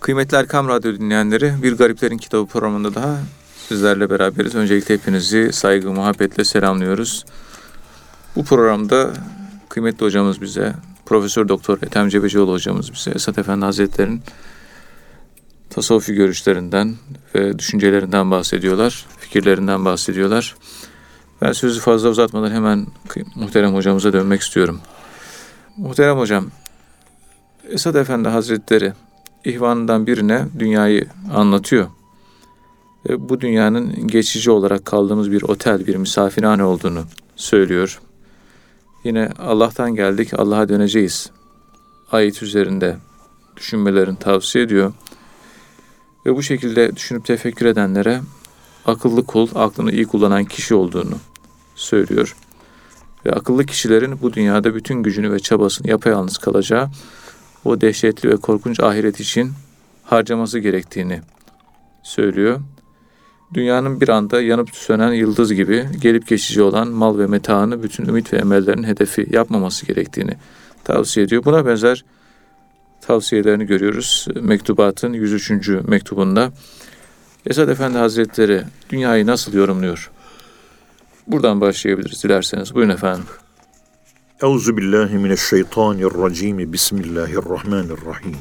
Kıymetli Erkam Radyo dinleyenleri, Bir Gariplerin Kitabı programında daha sizlerle beraberiz. Öncelikle hepinizi saygı, muhabbetle selamlıyoruz. Bu programda kıymetli hocamız bize, Profesör Doktor Ethem Cebecioğlu hocamız bize, Esat Efendi Hazretleri'nin tasavvufi görüşlerinden ve düşüncelerinden bahsediyorlar, fikirlerinden bahsediyorlar. Ben sözü fazla uzatmadan hemen muhterem hocamıza dönmek istiyorum. Muhterem hocam, Esad Efendi Hazretleri ihvanından birine dünyayı anlatıyor. Ve bu dünyanın geçici olarak kaldığımız bir otel, bir misafirhane olduğunu söylüyor. Yine Allah'tan geldik, Allah'a döneceğiz. Ayet üzerinde düşünmelerini tavsiye ediyor. Ve bu şekilde düşünüp tefekkür edenlere akıllı kul, aklını iyi kullanan kişi olduğunu söylüyor. Ve akıllı kişilerin bu dünyada bütün gücünü ve çabasını yapayalnız kalacağı o dehşetli ve korkunç ahiret için harcaması gerektiğini söylüyor. Dünyanın bir anda yanıp sönen yıldız gibi gelip geçici olan mal ve metaını bütün ümit ve emellerin hedefi yapmaması gerektiğini tavsiye ediyor. Buna benzer tavsiyelerini görüyoruz mektubatın 103. mektubunda. Esad Efendi Hazretleri dünyayı nasıl yorumluyor? Buradan başlayabiliriz dilerseniz. Buyurun efendim. Euzu billahi mineşşeytanirracim. Bismillahirrahmanirrahim.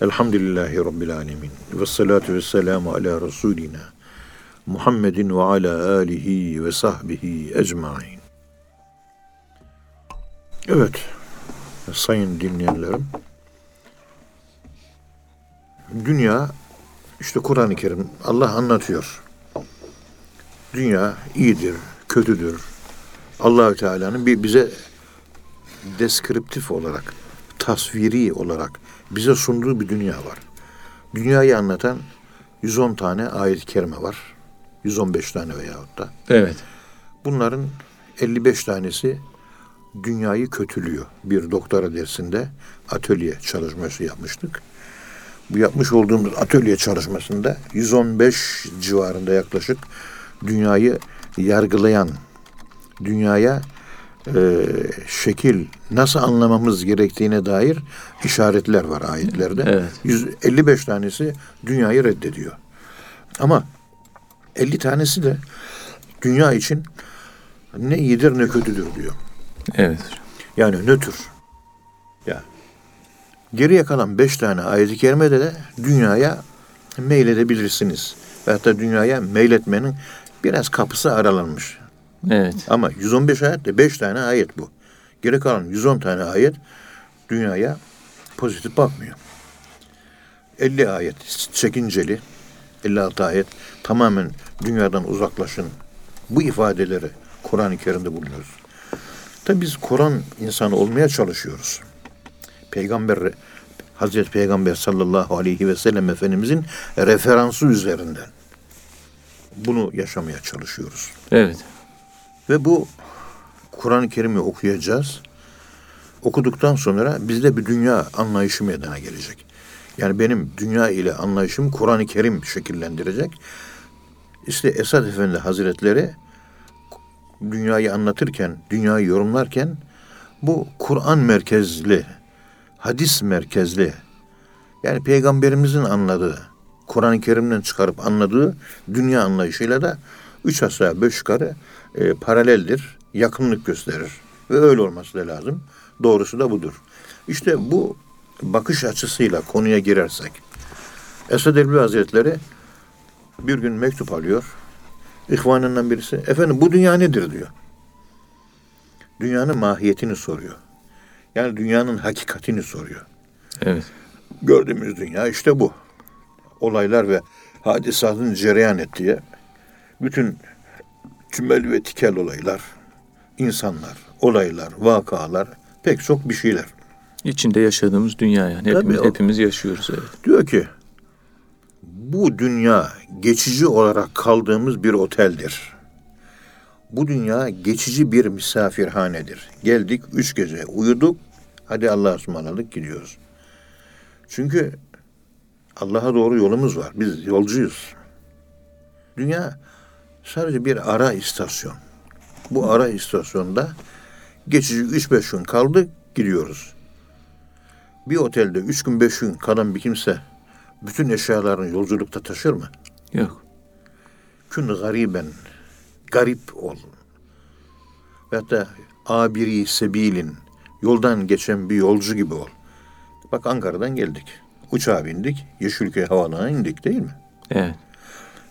Elhamdülillahi rabbil alamin. Ve salatu vesselamu ala rasulina Muhammedin ve ala alihi ve sahbihi ecmaîn. Evet. Sayın dinleyenlerim. Dünya işte Kur'an-ı Kerim Allah anlatıyor. Dünya iyidir, kötüdür. Allahü Teala'nın bir bize deskriptif olarak, tasviri olarak bize sunduğu bir dünya var. Dünyayı anlatan 110 tane ayet-i kerime var. 115 tane veyahut da. Evet. Bunların 55 tanesi dünyayı kötülüyor. Bir doktora dersinde atölye çalışması yapmıştık. Bu yapmış olduğumuz atölye çalışmasında 115 civarında yaklaşık dünyayı yargılayan, dünyaya e, şekil nasıl anlamamız gerektiğine dair işaretler var ayetlerde. Evet. 155 tanesi dünyayı reddediyor. Ama 50 tanesi de dünya için ne iyidir ne kötüdür diyor. Evet. Yani nötr. Ya. Geriye kalan beş tane ayet-i kerimede de dünyaya meyledebilirsiniz. Ve hatta dünyaya meyletmenin biraz kapısı aralanmış. Evet. Ama 115 ayet de 5 tane ayet bu. Geri kalan 110 tane ayet dünyaya pozitif bakmıyor. 50 ayet çekinceli, 56 ayet tamamen dünyadan uzaklaşın. Bu ifadeleri Kur'an-ı Kerim'de bulunuyoruz. Tabi biz Kur'an insanı olmaya çalışıyoruz. Peygamber Hazreti Peygamber sallallahu aleyhi ve sellem Efendimizin referansı üzerinden bunu yaşamaya çalışıyoruz. Evet. Ve bu Kur'an-ı Kerim'i okuyacağız. Okuduktan sonra bizde bir dünya anlayışı meydana gelecek. Yani benim dünya ile anlayışım Kur'an-ı Kerim şekillendirecek. İşte Esad Efendi Hazretleri dünyayı anlatırken, dünyayı yorumlarken bu Kur'an merkezli, hadis merkezli, yani peygamberimizin anladığı, Kur'an-ı Kerim'den çıkarıp anladığı dünya anlayışıyla da üç aşağı beş yukarı e, paraleldir, yakınlık gösterir. Ve öyle olması da lazım. Doğrusu da budur. İşte bu bakış açısıyla konuya girersek, Esad Erbil Hazretleri bir gün mektup alıyor. İhvanından birisi, efendim bu dünya nedir diyor. Dünyanın mahiyetini soruyor. Yani dünyanın hakikatini soruyor. Evet. Gördüğümüz dünya işte bu. Olaylar ve hadisatın cereyan ettiği bütün tümel ve tikel olaylar, insanlar, olaylar, vakalar, pek çok bir şeyler. İçinde yaşadığımız dünya yani. Hepimiz, o- hepimiz yaşıyoruz evet. Diyor ki bu dünya geçici olarak kaldığımız bir oteldir. Bu dünya geçici bir misafirhanedir. Geldik üç gece uyuduk. Hadi Allah'a ısmarladık gidiyoruz. Çünkü Allah'a doğru yolumuz var. Biz yolcuyuz. Dünya sadece bir ara istasyon. Bu ara istasyonda geçici üç beş gün kaldık gidiyoruz. Bir otelde üç gün beş gün kalan bir kimse bütün eşyalarını yolculukta taşır mı? Yok. Kün gariben, garip ol. Veyahut da abiri sebilin, yoldan geçen bir yolcu gibi ol. Bak Ankara'dan geldik. Uçağa bindik, Yeşilköy Havaalanı'na indik değil mi? Evet.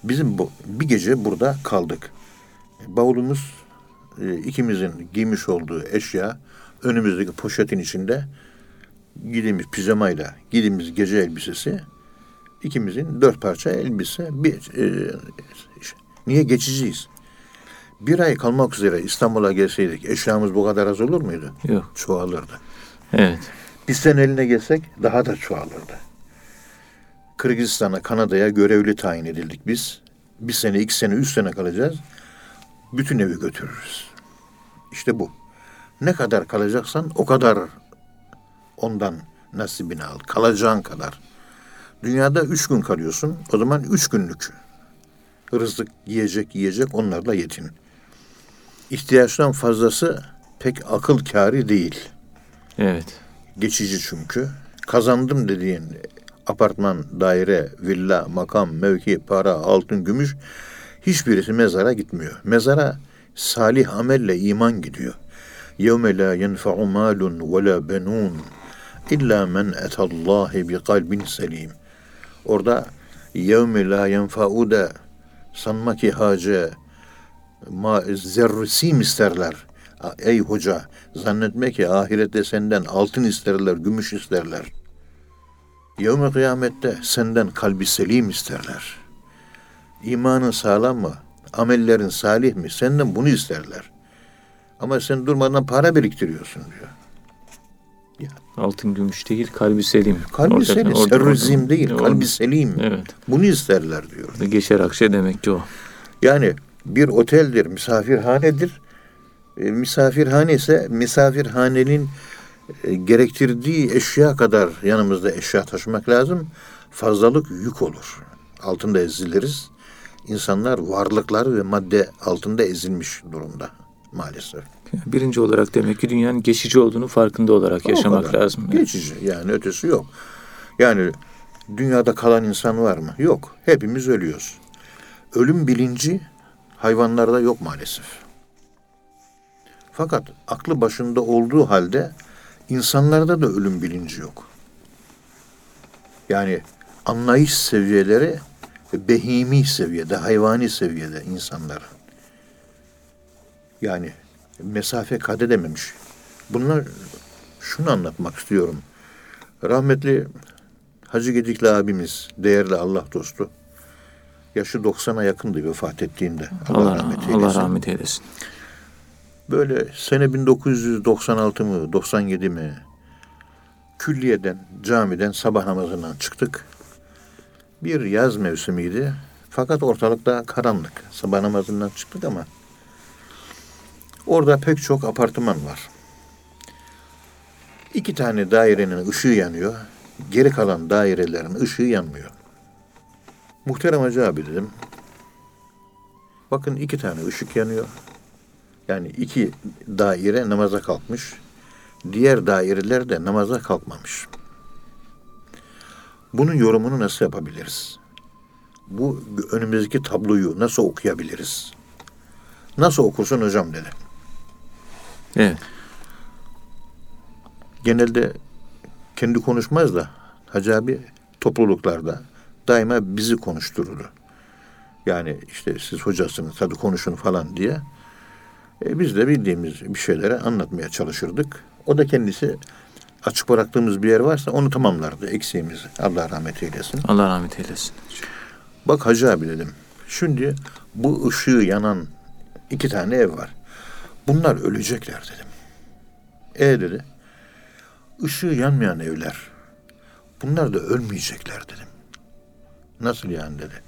Bizim bu, bir gece burada kaldık. Bavulumuz e, ikimizin giymiş olduğu eşya önümüzdeki poşetin içinde giydiğimiz pijamayla giydiğimiz gece elbisesi ikimizin dört parça elbise bir e, niye geçiciyiz? Bir ay kalmak üzere İstanbul'a gelseydik eşyamız bu kadar az olur muydu? Yok. Çoğalırdı. Evet. Biz sen eline gelsek daha da çoğalırdı. Kırgızistan'a, Kanada'ya görevli tayin edildik biz. Bir sene, iki sene, üç sene kalacağız. Bütün evi götürürüz. İşte bu. Ne kadar kalacaksan o kadar ondan nasibini al. Kalacağın kadar. Dünyada üç gün kalıyorsun. O zaman üç günlük rızık yiyecek yiyecek onlarla yetin. İhtiyaçtan fazlası pek akıl kârı değil Evet. geçici çünkü. Kazandım dediğin apartman, daire, villa, makam, mevki, para, altın, gümüş hiçbirisi mezara gitmiyor. Mezara salih amelle iman gidiyor. يَوْمَ لَا يَنْفَعُ مَالٌ وَلَا بَنُونَ اِلَّا مَنْ اَتَى اللّٰهِ بِقَلْبٍ selim. Orada يَوْمِ لَا يَنْفَعُ da sanma ki hacı ma zerresim isterler. Ey hoca zannetme ki ahirette senden altın isterler, gümüş isterler. Yevme kıyamette senden kalbi selim isterler. İmanın sağlam mı? Amellerin salih mi? Senden bunu isterler. Ama sen durmadan para biriktiriyorsun diyor. Altın gümüş değil, kalbi selim. Kalbi Orada- selim, orada- orada- değil, orada- kalbi selim. Evet. Bunu isterler diyor. Orada Geçer akşe demek ki o. Yani bir oteldir, misafirhanedir. E, misafirhane ise misafirhanenin e, gerektirdiği eşya kadar yanımızda eşya taşımak lazım. Fazlalık yük olur. Altında eziliriz. İnsanlar varlıkları ve madde altında ezilmiş durumda maalesef. Birinci olarak demek ki dünyanın geçici olduğunu farkında olarak O yaşamak kadar. lazım. Geçici yani ötesi yok. Yani dünyada kalan insan var mı? Yok. Hepimiz ölüyoruz. Ölüm bilinci hayvanlarda yok maalesef. Fakat aklı başında olduğu halde insanlarda da ölüm bilinci yok. Yani anlayış seviyeleri behimi seviyede, hayvani seviyede insanların. Yani mesafe kat edememiş. Bunlar şunu anlatmak istiyorum. Rahmetli Hacı Gedikli abimiz, değerli Allah dostu. Yaşı 90'a yakındı vefat ettiğinde. Allah, rahmet Allah eylesin. rahmet eylesin. Böyle sene 1996 mı, 97 mi? Külliyeden, camiden sabah namazından çıktık. Bir yaz mevsimiydi. Fakat ortalıkta karanlık. Sabah namazından çıktık ama orada pek çok apartman var. İki tane dairenin ışığı yanıyor. Geri kalan dairelerin ışığı yanmıyor. Muhterem Hacı abi dedim. Bakın iki tane ışık yanıyor. Yani iki daire namaza kalkmış. Diğer daireler de namaza kalkmamış. Bunun yorumunu nasıl yapabiliriz? Bu önümüzdeki tabloyu nasıl okuyabiliriz? Nasıl okursun hocam dedi. Evet. Genelde kendi konuşmaz da Hacı abi topluluklarda daima bizi konuştururdu. Yani işte siz hocasınız hadi konuşun falan diye. E, biz de bildiğimiz bir şeyleri anlatmaya çalışırdık. O da kendisi açık bıraktığımız bir yer varsa onu tamamlardı eksiğimizi. Allah rahmet eylesin. Allah rahmet eylesin. Bak Hacı abi dedim. Şimdi bu ışığı yanan iki tane ev var. Bunlar ölecekler dedim. E dedi. Işığı yanmayan evler. Bunlar da ölmeyecekler dedim. Nasıl yani dedi.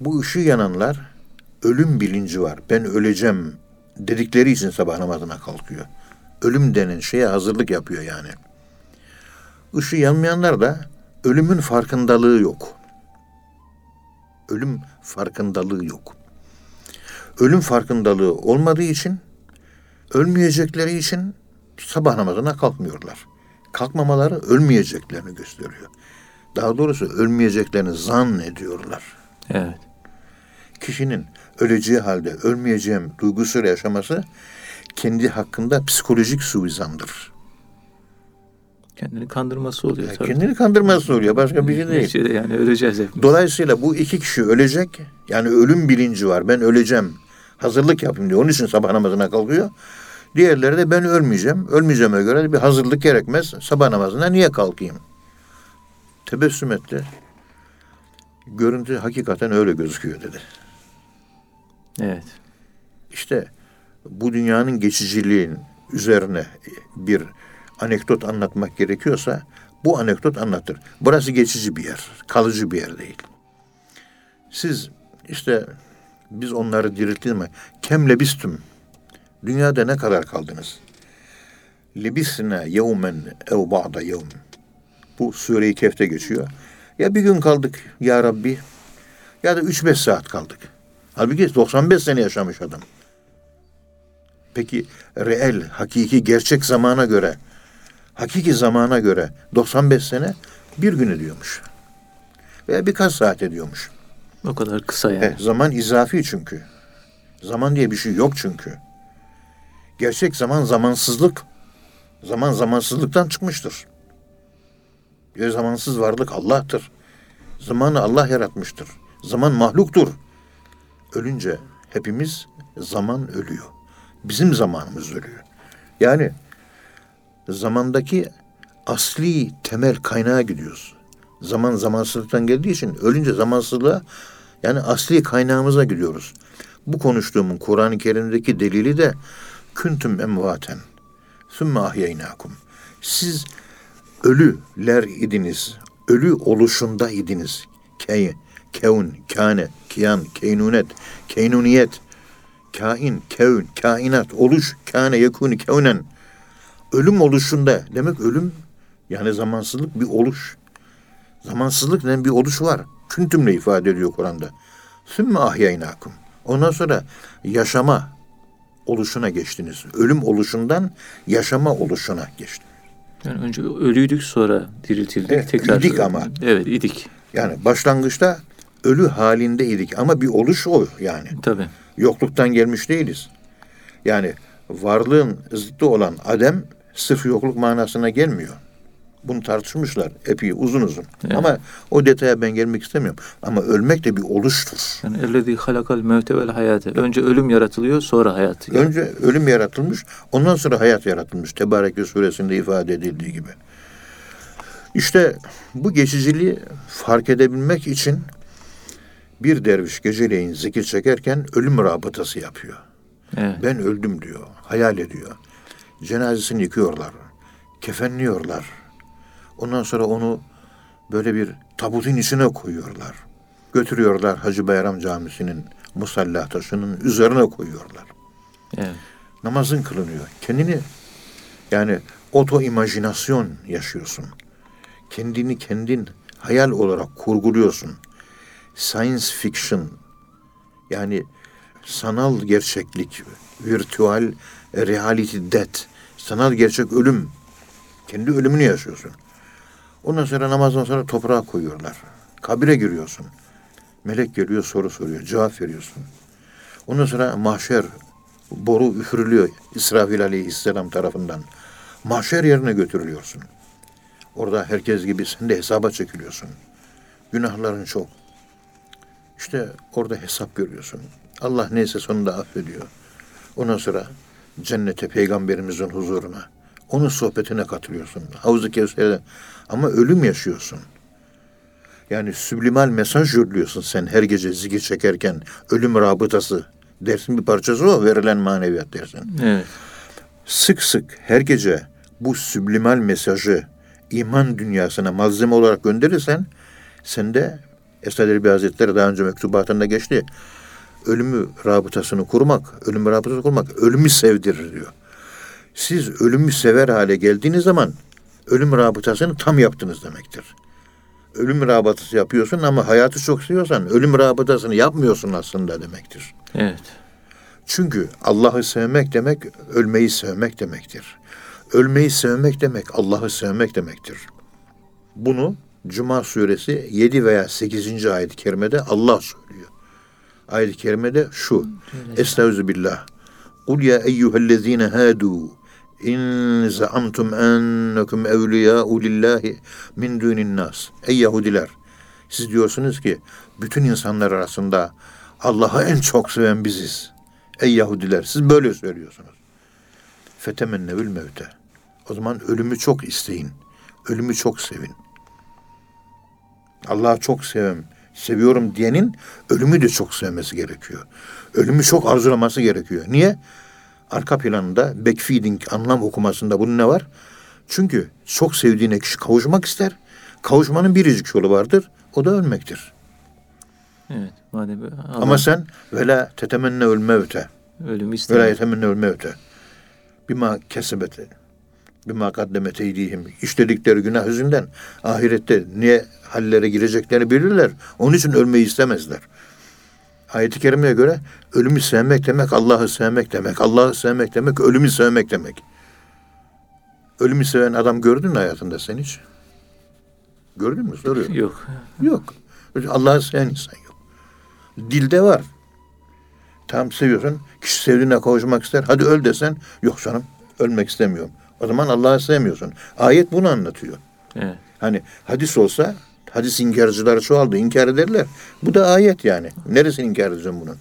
Bu ışığı yananlar ölüm bilinci var. Ben öleceğim dedikleri için sabah namazına kalkıyor. Ölüm denen şeye hazırlık yapıyor yani. Işığı yanmayanlar da ölümün farkındalığı yok. Ölüm farkındalığı yok. Ölüm farkındalığı olmadığı için ölmeyecekleri için sabah namazına kalkmıyorlar. Kalkmamaları ölmeyeceklerini gösteriyor. Daha doğrusu ölmeyeceklerini zan ediyorlar. Evet. Kişinin öleceği halde ölmeyeceğim duygusuyla yaşaması kendi hakkında psikolojik suizandır. Kendini kandırması oluyor tabii. kendini kandırması oluyor. Başka bir şey değil. Neticede yani öleceğiz hep. Dolayısıyla bu iki kişi ölecek. Yani ölüm bilinci var. Ben öleceğim. Hazırlık yapayım diyor. Onun için sabah namazına kalkıyor. Diğerleri de ben ölmeyeceğim. Ölmeyeceğime göre bir hazırlık gerekmez. Sabah namazına niye kalkayım? Tebessüm etti. Görüntü hakikaten öyle gözüküyor dedi. Evet. İşte bu dünyanın geçiciliğin üzerine bir anekdot anlatmak gerekiyorsa bu anekdot anlatır. Burası geçici bir yer, kalıcı bir yer değil. Siz işte biz onları dirilttik mi? Kem lebistüm. Dünyada ne kadar kaldınız? Lebisna yevmen ev ba'da yevm. Bu Sure-i Kehf'te geçiyor. Ya bir gün kaldık ya Rabbi ya da 3-5 saat kaldık. Halbuki 95 sene yaşamış adam. Peki reel, hakiki, gerçek zamana göre, hakiki zamana göre 95 sene bir gün ediyormuş. Veya birkaç saat ediyormuş. O kadar kısa yani. E, zaman izafi çünkü. Zaman diye bir şey yok çünkü. Gerçek zaman zamansızlık. Zaman zamansızlıktan çıkmıştır. Ve zamansız varlık Allah'tır. Zamanı Allah yaratmıştır. Zaman mahluktur. Ölünce hepimiz zaman ölüyor. Bizim zamanımız ölüyor. Yani zamandaki asli temel kaynağa gidiyoruz. Zaman zamansızlıktan geldiği için ölünce zamansızlığa yani asli kaynağımıza gidiyoruz. Bu konuştuğumun Kur'an-ı Kerim'deki delili de küntüm emvaten sümme ahyeynakum. Siz ölüler idiniz. Ölü oluşunda idiniz. Key, kevun, kâne, kiyan, keynunet, keynuniyet, kain, kevün, kainat, oluş, kâne, yekûni, kevnen. Ölüm oluşunda. Demek ölüm yani zamansızlık bir oluş. Zamansızlık denen bir oluş var. Küntümle ifade ediyor Kur'an'da. Sümme ahyeynakum. Ondan sonra yaşama oluşuna geçtiniz. Ölüm oluşundan yaşama oluşuna geçtiniz. Yani önce ölüydük sonra diriltildik. Evet, Tekrar idik ama. Evet idik. Yani başlangıçta ölü halindeydik ama bir oluş o yani. Tabii. Yokluktan gelmiş değiliz. Yani varlığın zıttı olan Adem sırf yokluk manasına gelmiyor. Bunu tartışmışlar epey uzun uzun. Evet. Ama o detaya ben gelmek istemiyorum. Ama ölmek de bir oluştur. Yani ellezî halakal mevte vel hayate. Önce ölüm yaratılıyor sonra hayat. Önce ölüm yaratılmış, ondan sonra hayat yaratılmış. Tebareke suresinde ifade edildiği gibi. İşte bu geçiciliği fark edebilmek için bir derviş geceleyin zikir çekerken ölüm rabıtası yapıyor. Evet. Ben öldüm diyor, hayal ediyor. Cenazesini yıkıyorlar, kefenliyorlar. Ondan sonra onu böyle bir tabutun içine koyuyorlar. Götürüyorlar Hacı Bayram Camisi'nin musalla taşının üzerine koyuyorlar. evet. Namazın kılınıyor. Kendini yani oto imajinasyon yaşıyorsun. Kendini kendin hayal olarak kurguluyorsun. Science fiction yani sanal gerçeklik, virtual reality death, sanal gerçek ölüm. Kendi ölümünü yaşıyorsun. Ondan sonra namazdan sonra toprağa koyuyorlar. Kabire giriyorsun. Melek geliyor soru soruyor. Cevap veriyorsun. Ondan sonra mahşer boru üfürülüyor İsrafil aleyhisselam tarafından. Mahşer yerine götürülüyorsun. Orada herkes gibi sen de hesaba çekiliyorsun. Günahların çok. İşte orada hesap görüyorsun. Allah neyse sonunda affediyor. Ondan sonra cennete peygamberimizin huzuruna. Onun sohbetine katılıyorsun. Havuz-u Kevser'de. Ama ölüm yaşıyorsun. Yani süblimal mesaj yolluyorsun sen her gece zikir çekerken. Ölüm rabıtası. Dersin bir parçası o verilen maneviyat dersin. Evet. Sık sık her gece bu süblimal mesajı iman dünyasına malzeme olarak gönderirsen sende Esad Erbil Hazretleri daha önce mektubatında geçti. Ölümü rabıtasını kurmak, ölümü rabıtasını kurmak ölümü sevdirir diyor. Siz ölümü sever hale geldiğiniz zaman ölüm rabıtasını tam yaptınız demektir. Ölüm rabıtası yapıyorsun ama hayatı çok seviyorsan ölüm rabıtasını yapmıyorsun aslında demektir. Evet. Çünkü Allah'ı sevmek demek ölmeyi sevmek demektir. Ölmeyi sevmek demek Allah'ı sevmek demektir. Bunu Cuma suresi 7 veya 8. ayet-i kerimede Allah söylüyor. Ayet-i kerimede şu. Estaizu billah. Kul ya eyyühellezine hadu in zaamtum ennekum evliyâ'u lillahi min dunin nas. Ey Yahudiler siz diyorsunuz ki bütün insanlar arasında Allah'ı en çok seven biziz. Ey Yahudiler siz böyle söylüyorsunuz. Fetemennevül mevte. O zaman ölümü çok isteyin. Ölümü çok sevin. Allah'ı çok sevem, seviyorum diyenin ölümü de çok sevmesi gerekiyor. Ölümü çok arzulaması gerekiyor. Niye? Arka planında backfeeding anlam okumasında bunun ne var? Çünkü çok sevdiğine kişi kavuşmak ister. Kavuşmanın biricik yolu vardır. O da ölmektir. Evet. Madem Allah Ama sen vela tetemenne ölmevte. ölümü Vela istemiyor. yetemenne ölmevte. Bima kesebete. Bima kaddemet eydihim. İşledikleri günah yüzünden ahirette niye hallere gireceklerini bilirler. Onun için ölmeyi istemezler. Ayet-i kerimeye göre ölümü sevmek demek Allah'ı sevmek demek. Allah'ı sevmek demek ölümü sevmek demek. Ölümü seven adam gördün mü hayatında sen hiç? Gördün mü? Soruyorum. Yok. Yok. Allah'ı seven insan yok. Dilde var. Tam seviyorsun. Kişi sevdiğine kavuşmak ister. Hadi öl desen. Yok canım. Ölmek istemiyorum. O zaman Allah'ı sevmiyorsun. Ayet bunu anlatıyor. Evet. Hani hadis olsa hadis inkarcıları çoğaldı. inkar ederler. Bu da ayet yani. Neresini inkar edeceğim bunun?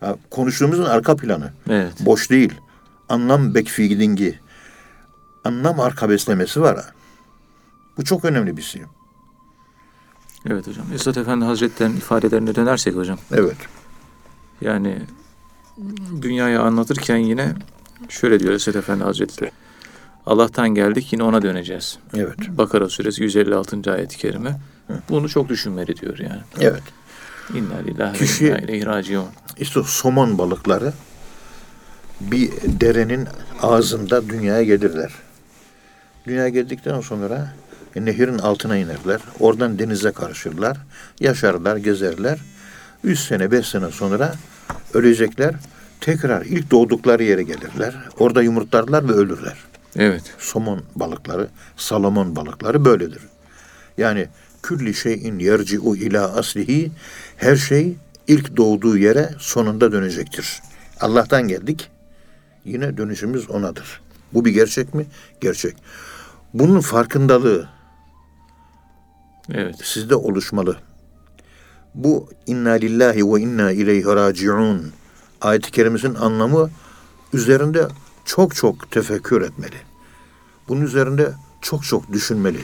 Ha, konuştuğumuzun arka planı. Evet. Boş değil. Anlam bekfiilingi. Anlam arka beslemesi var. Bu çok önemli bir şey. Evet hocam. Esat Efendi Hazretleri'nin ifadelerine dönersek hocam. Evet. Yani dünyayı anlatırken yine şöyle diyor Esat Efendi Hazretleri. Allah'tan geldik yine ona döneceğiz. Evet. Bakara suresi 156. ayet-i kerime. Bunu çok düşünmeli diyor yani. Evet. İnna lillahi ve inna ileyhi raciun. İşte somon balıkları bir derenin ağzında dünyaya gelirler. Dünyaya geldikten sonra e, nehirin altına inerler. Oradan denize karışırlar. Yaşarlar, gezerler. Üç sene, beş sene sonra ölecekler. Tekrar ilk doğdukları yere gelirler. Orada yumurtlarlar ve ölürler. Evet. Somon balıkları, salamon balıkları böyledir. Yani külli şeyin yerci'u ila aslihi her şey ilk doğduğu yere sonunda dönecektir. Allah'tan geldik. Yine dönüşümüz onadır. Bu bir gerçek mi? Gerçek. Bunun farkındalığı Evet. sizde oluşmalı. Bu inna lillahi ve inna ileyhi raciun ayet-i kerimesinin anlamı üzerinde çok çok tefekkür etmeli. Bunun üzerinde çok çok düşünmeli.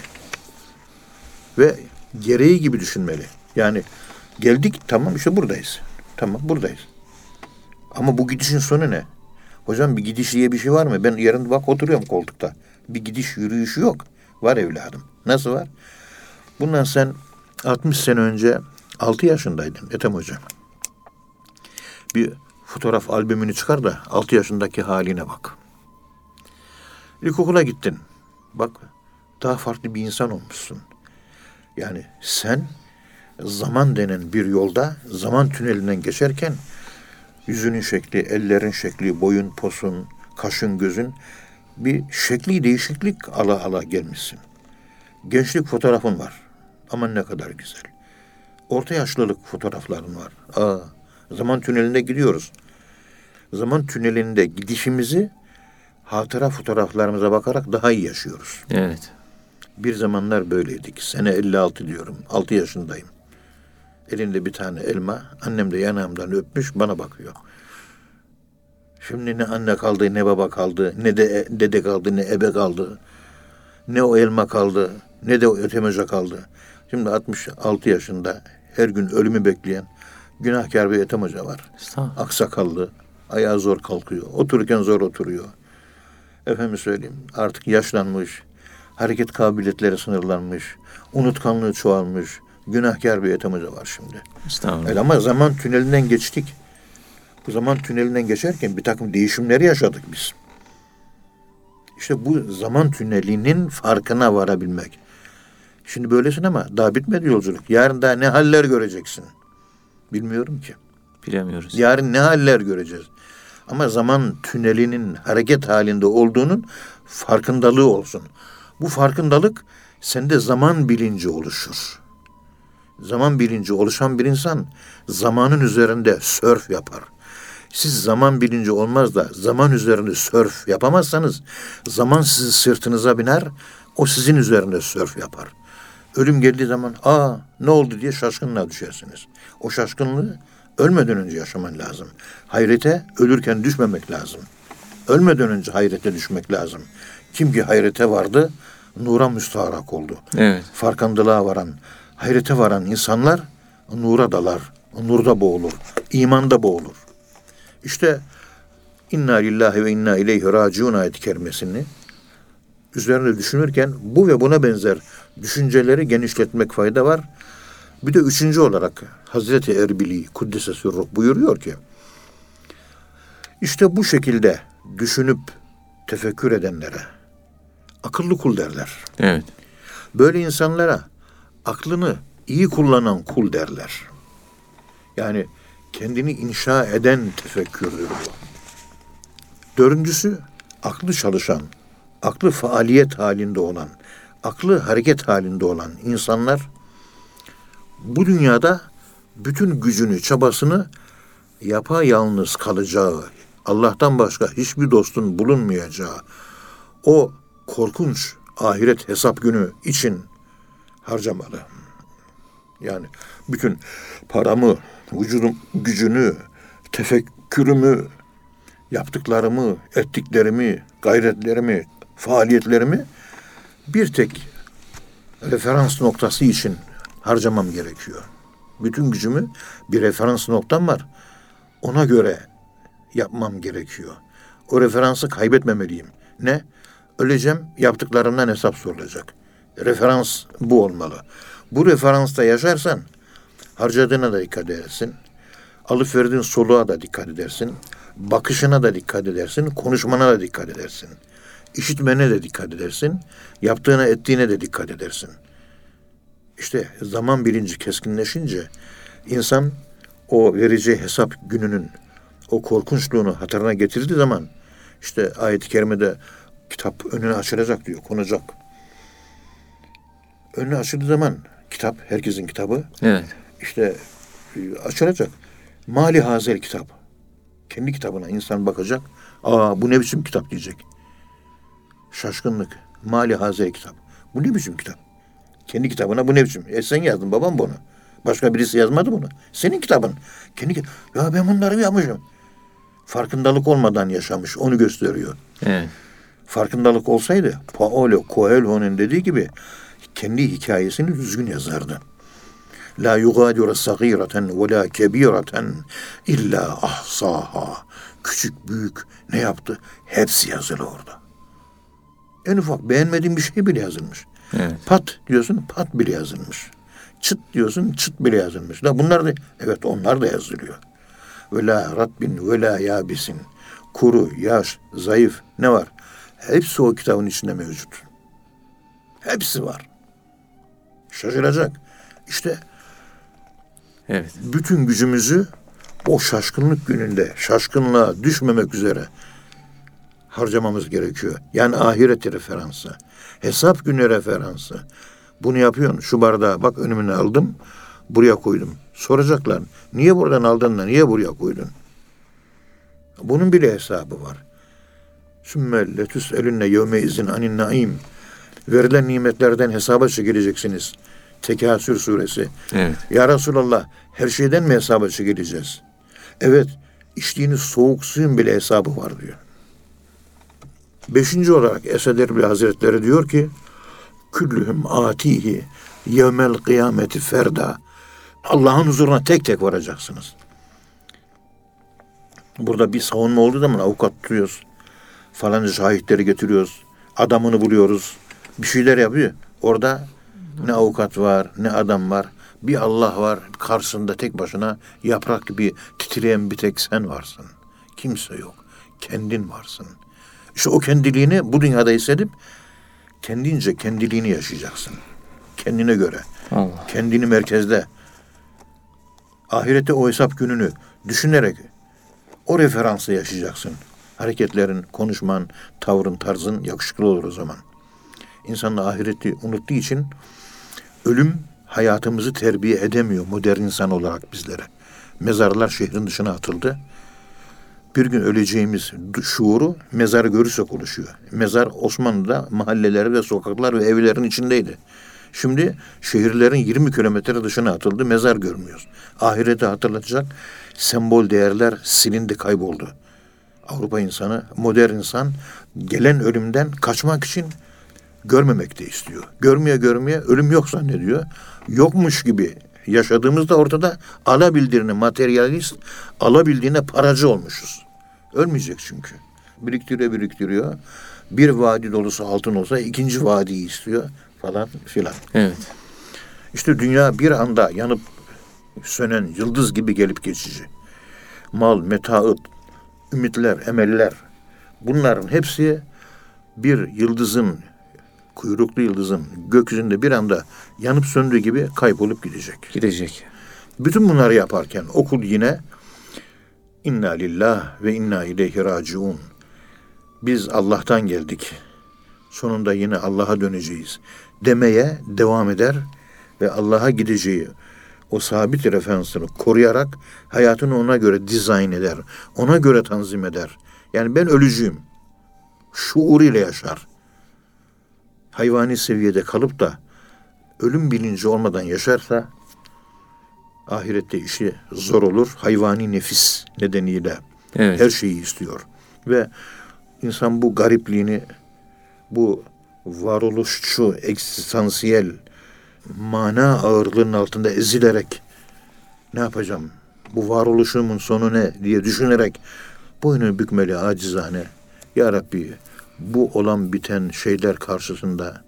Ve gereği gibi düşünmeli. Yani geldik tamam işte buradayız. Tamam buradayız. Ama bu gidişin sonu ne? Hocam bir gidiş diye bir şey var mı? Ben yarın bak oturuyorum koltukta. Bir gidiş yürüyüşü yok. Var evladım. Nasıl var? Bundan sen 60 sene önce 6 yaşındaydın Ethem Hocam. Bir fotoğraf albümünü çıkar da 6 yaşındaki haline bak. İlkokula gittin. Bak daha farklı bir insan olmuşsun. Yani sen zaman denen bir yolda zaman tünelinden geçerken yüzünün şekli, ellerin şekli, boyun, posun, kaşın, gözün bir şekli değişiklik ala ala gelmişsin. Gençlik fotoğrafın var. Aman ne kadar güzel. Orta yaşlılık fotoğrafların var. Aa, zaman tünelinde gidiyoruz. Zaman tünelinde gidişimizi hatıra fotoğraflarımıza bakarak daha iyi yaşıyoruz. Evet. Bir zamanlar böyleydik. Sene 56 diyorum. 6 yaşındayım. Elinde bir tane elma. Annem de yanağımdan öpmüş bana bakıyor. Şimdi ne anne kaldı ne baba kaldı. Ne de dede kaldı ne ebe kaldı. Ne o elma kaldı ne de o ötemeca kaldı. Şimdi 66 yaşında her gün ölümü bekleyen günahkar bir Ethem Hoca var. Aksakallı, ayağı zor kalkıyor. Otururken zor oturuyor. Efendim söyleyeyim artık yaşlanmış, hareket kabiliyetleri sınırlanmış, unutkanlığı çoğalmış, günahkar bir Hoca var şimdi. Estağfurullah. Öyle ama zaman tünelinden geçtik. Bu zaman tünelinden geçerken bir takım değişimleri yaşadık biz. İşte bu zaman tünelinin farkına varabilmek. Şimdi böylesin ama daha bitmedi yolculuk. Yarın daha ne haller göreceksin? Bilmiyorum ki. Bilemiyoruz. Yarın ne haller göreceğiz? Ama zaman tünelinin hareket halinde olduğunun farkındalığı olsun. Bu farkındalık sende zaman bilinci oluşur. Zaman bilinci oluşan bir insan zamanın üzerinde sörf yapar. Siz zaman bilinci olmaz da zaman üzerinde sörf yapamazsanız zaman sizin sırtınıza biner, o sizin üzerinde sörf yapar. Ölüm geldiği zaman aa ne oldu diye şaşkınlığa düşersiniz. O şaşkınlığı ölmeden önce yaşaman lazım. Hayrete ölürken düşmemek lazım. Ölmeden önce hayrete düşmek lazım. Kim ki hayrete vardı, nura müstaharak oldu. Evet. Farkındalığa varan, hayrete varan insanlar nura dalar, nurda boğulur, imanda boğulur. İşte inna lillahi ve inna ileyhi raciun ayet-i kerimesini üzerinde düşünürken bu ve buna benzer düşünceleri genişletmek fayda var. Bir de üçüncü olarak Hazreti Erbili Kuddise Sürruh buyuruyor ki işte bu şekilde düşünüp tefekkür edenlere akıllı kul derler. Evet. Böyle insanlara aklını iyi kullanan kul derler. Yani kendini inşa eden tefekkürdür bu. Dördüncüsü aklı çalışan, aklı faaliyet halinde olan, aklı hareket halinde olan insanlar bu dünyada bütün gücünü, çabasını yapayalnız kalacağı, Allah'tan başka hiçbir dostun bulunmayacağı o korkunç ahiret hesap günü için harcamalı. Yani bütün paramı, vücudum gücünü, tefekkürümü, yaptıklarımı, ettiklerimi, gayretlerimi, faaliyetlerimi bir tek referans noktası için harcamam gerekiyor. Bütün gücümü bir referans noktam var. Ona göre yapmam gerekiyor. O referansı kaybetmemeliyim. Ne? Öleceğim, yaptıklarımdan hesap sorulacak. Referans bu olmalı. Bu referansta yaşarsan harcadığına da dikkat edersin. Alıp verdiğin soluğa da dikkat edersin. Bakışına da dikkat edersin. Konuşmana da dikkat edersin. İşitmene de dikkat edersin. Yaptığına ettiğine de dikkat edersin. İşte zaman bilinci keskinleşince insan o vereceği hesap gününün o korkunçluğunu hatırına getirdiği zaman işte ayet-i kerimede kitap önüne açılacak diyor, konacak. Önüne açıldığı zaman kitap, herkesin kitabı Evet. işte e, açılacak. Mali hazel kitap. Kendi kitabına insan bakacak. Aa bu ne biçim kitap diyecek. Şaşkınlık. Mali hazel kitap. Bu ne biçim kitap? Kendi kitabına bu ne biçim? E sen yazdın babam bunu. Başka birisi yazmadı bunu. Senin kitabın. Kendi ya ben bunları yapmışım. Farkındalık olmadan yaşamış. Onu gösteriyor. Evet. Farkındalık olsaydı Paolo Coelho'nun dediği gibi kendi hikayesini düzgün yazardı. La yugadiru sagireten ve la kebireten illa ahsaha. Küçük büyük ne yaptı? Hepsi yazılı orada. En ufak beğenmediğin bir şey bile yazılmış. Evet. Pat diyorsun pat bile yazılmış. Çıt diyorsun çıt bile yazılmış. Da bunlar da evet onlar da yazılıyor. Ve la ratbin ve la yabisin. Kuru, yaş, zayıf ne var? Hepsi o kitabın içinde mevcut. Hepsi var. Şaşıracak. İşte Evet. bütün gücümüzü o şaşkınlık gününde şaşkınlığa düşmemek üzere harcamamız gerekiyor. Yani ahireti referansı. Hesap günü referansı. Bunu yapıyorsun. Şu bardağı bak önümüne aldım. Buraya koydum. Soracaklar. Niye buradan aldın da niye buraya koydun? Bunun bile hesabı var. Sümme letüs elünne yevme izin anin naim. Verilen nimetlerden hesaba çekileceksiniz. Tekasür suresi. Evet. Ya Resulallah her şeyden mi hesaba çekileceğiz? Evet, içtiğiniz soğuk suyun bile hesabı var diyor. Beşinci olarak Esed Erbil Hazretleri diyor ki, Küllühüm atihi yevmel kıyameti ferda. Allah'ın huzuruna tek tek varacaksınız. Burada bir savunma olduğu zaman avukat tutuyoruz. Falanca şahitleri getiriyoruz. Adamını buluyoruz. Bir şeyler yapıyor. Orada ne avukat var, ne adam var. Bir Allah var karşısında tek başına yaprak gibi titreyen bir tek sen varsın. Kimse yok. Kendin varsın. İşte o kendiliğini bu dünyada hissedip kendince kendiliğini yaşayacaksın. Kendine göre. Allah. Kendini merkezde. Ahirette o hesap gününü düşünerek o referansı yaşayacaksın. Hareketlerin, konuşman, tavrın, tarzın yakışıklı olur o zaman. İnsanın ahireti unuttuğu için ölüm hayatımızı terbiye edemiyor modern insan olarak bizlere. Mezarlar şehrin dışına atıldı. Bir gün öleceğimiz şuuru mezarı görürsek oluşuyor. Mezar Osmanlı'da mahalleleri ve sokaklar ve evlerin içindeydi. Şimdi şehirlerin 20 kilometre dışına atıldı. Mezar görmüyoruz. Ahireti hatırlatacak sembol değerler silindi, kayboldu. Avrupa insanı, modern insan gelen ölümden kaçmak için görmemek de istiyor. Görmeye görmeye ölüm yok zannediyor. Yokmuş gibi yaşadığımızda ortada alabildiğine materyalist, alabildiğine paracı olmuşuz. Ölmeyecek çünkü. Biriktiriyor biriktiriyor. Bir vadi dolusu altın olsa ikinci vadiyi istiyor falan filan. Evet. İşte dünya bir anda yanıp sönen yıldız gibi gelip geçici. Mal, metaıt, ümitler, emeller bunların hepsi bir yıldızın, kuyruklu yıldızın gökyüzünde bir anda yanıp söndüğü gibi kaybolup gidecek. Gidecek. Bütün bunları yaparken okul yine inna lillah ve inna ileyhi raciun. Biz Allah'tan geldik. Sonunda yine Allah'a döneceğiz. Demeye devam eder ve Allah'a gideceği o sabit referansını koruyarak hayatını ona göre dizayn eder. Ona göre tanzim eder. Yani ben ölücüyüm. Şuur ile yaşar. Hayvani seviyede kalıp da ölüm bilinci olmadan yaşarsa ahirette işi zor olur. Hayvani nefis nedeniyle Evet. her şeyi istiyor. Ve insan bu garipliğini, bu varoluşçu, eksistansiyel mana ağırlığının altında ezilerek ne yapacağım? Bu varoluşumun sonu ne diye düşünerek boynunu bükmeli acizane. Ya Rabbi bu olan biten şeyler karşısında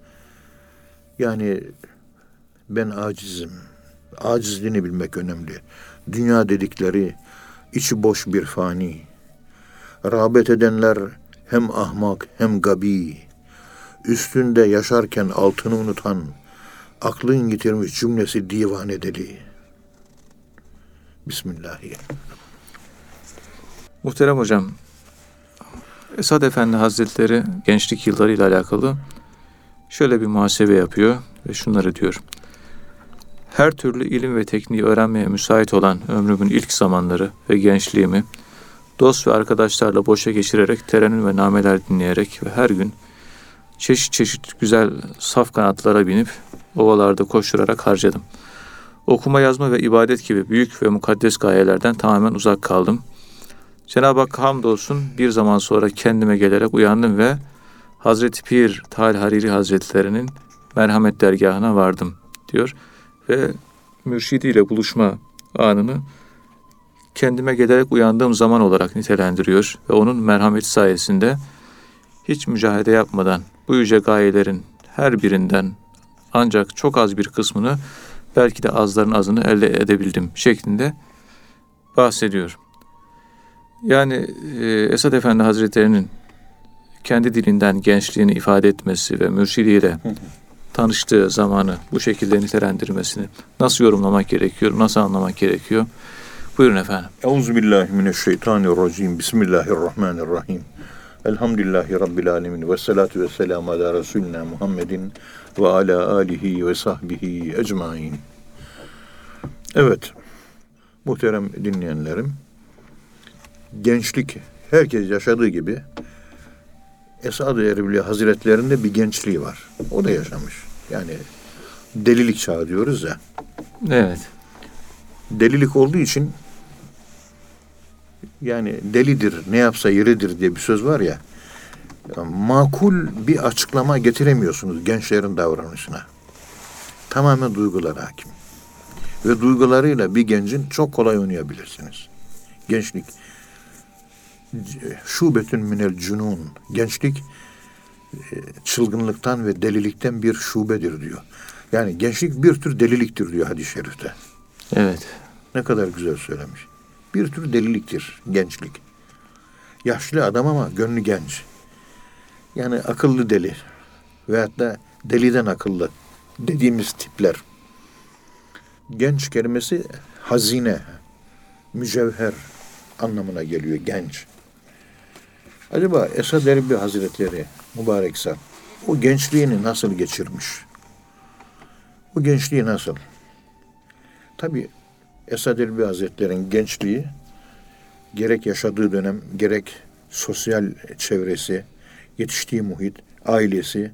yani ben acizim. Acizliğini bilmek önemli. Dünya dedikleri içi boş bir fani. Rağbet edenler hem ahmak hem gabi. Üstünde yaşarken altını unutan, aklın yitirmiş cümlesi divane deli. Bismillahirrahmanirrahim. Muhterem hocam, Esad Efendi Hazretleri gençlik yıllarıyla alakalı şöyle bir muhasebe yapıyor ve şunları diyor. Her türlü ilim ve tekniği öğrenmeye müsait olan ömrümün ilk zamanları ve gençliğimi dost ve arkadaşlarla boşa geçirerek terenin ve nameler dinleyerek ve her gün çeşit çeşit güzel saf kanatlara binip ovalarda koşturarak harcadım. Okuma yazma ve ibadet gibi büyük ve mukaddes gayelerden tamamen uzak kaldım. Cenab-ı Hak hamdolsun bir zaman sonra kendime gelerek uyandım ve Hazreti Pir Tal Hariri Hazretlerinin merhamet dergahına vardım diyor. Ve mürşidiyle buluşma anını kendime gelerek uyandığım zaman olarak nitelendiriyor. Ve onun merhameti sayesinde hiç mücahede yapmadan bu yüce gayelerin her birinden ancak çok az bir kısmını belki de azların azını elde edebildim şeklinde bahsediyor. Yani e, Esad Efendi Hazretleri'nin kendi dilinden gençliğini ifade etmesi ve mürşidiyle tanıştığı zamanı bu şekilde nitelendirmesini nasıl yorumlamak gerekiyor, nasıl anlamak gerekiyor? Buyurun efendim. Euzubillahimineşşeytanirracim. Bismillahirrahmanirrahim. Elhamdülillahi Rabbil alemin. Ve salatu ve selamu ala Resulina Muhammedin ve ala alihi ve sahbihi ecmain. Evet, muhterem dinleyenlerim, gençlik herkes yaşadığı gibi Esad-ı Erbil Hazretlerinde bir gençliği var. O da yaşamış. Yani delilik çağı diyoruz ya. Evet. Delilik olduğu için yani delidir, ne yapsa yeridir diye bir söz var ya. makul bir açıklama getiremiyorsunuz gençlerin davranışına. Tamamen duygular hakim. Ve duygularıyla bir gencin çok kolay oynayabilirsiniz. Gençlik şubetün minel cunun. Gençlik çılgınlıktan ve delilikten bir şubedir diyor. Yani gençlik bir tür deliliktir diyor hadis-i şerifte. Evet. Ne kadar güzel söylemiş. Bir tür deliliktir gençlik. Yaşlı adam ama gönlü genç. Yani akıllı deli. Veyahut da deliden akıllı dediğimiz tipler. Genç kelimesi hazine, mücevher anlamına geliyor genç. Acaba Esad Erbil Hazretleri mübarek zat o gençliğini nasıl geçirmiş? O gençliği nasıl? Tabi Esad Elbi Hazretleri'nin gençliği gerek yaşadığı dönem gerek sosyal çevresi, yetiştiği muhit, ailesi,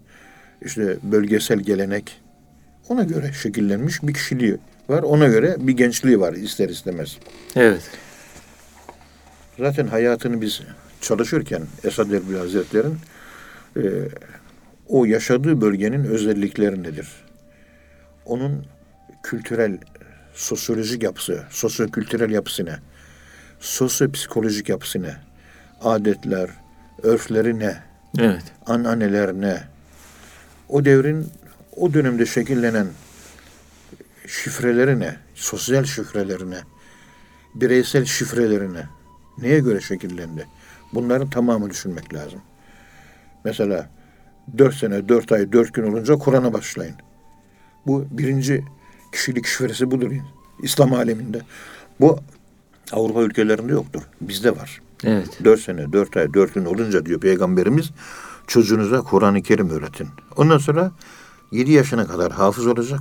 işte bölgesel gelenek ona göre şekillenmiş bir kişiliği var. Ona göre bir gençliği var ister istemez. Evet. Zaten hayatını biz çalışırken Esad Erbil Hazretleri'nin e, o yaşadığı bölgenin özellikleri nedir? Onun kültürel, sosyolojik yapısı, sosyokültürel yapısı ne? Sosyopsikolojik yapısı ne? Adetler, örfleri ne? Evet. Ananeler ne? O devrin o dönemde şekillenen şifreleri ne? Sosyal şifreleri ne? Bireysel şifreleri ne? Neye göre şekillendi? Bunların tamamını düşünmek lazım. Mesela dört sene, dört ay, dört gün olunca Kur'an'a başlayın. Bu birinci kişilik şifresi budur İslam aleminde. Bu Avrupa ülkelerinde yoktur. Bizde var. Evet. Dört sene, dört ay, dört gün olunca diyor Peygamberimiz çocuğunuza Kur'an-ı Kerim öğretin. Ondan sonra yedi yaşına kadar hafız olacak.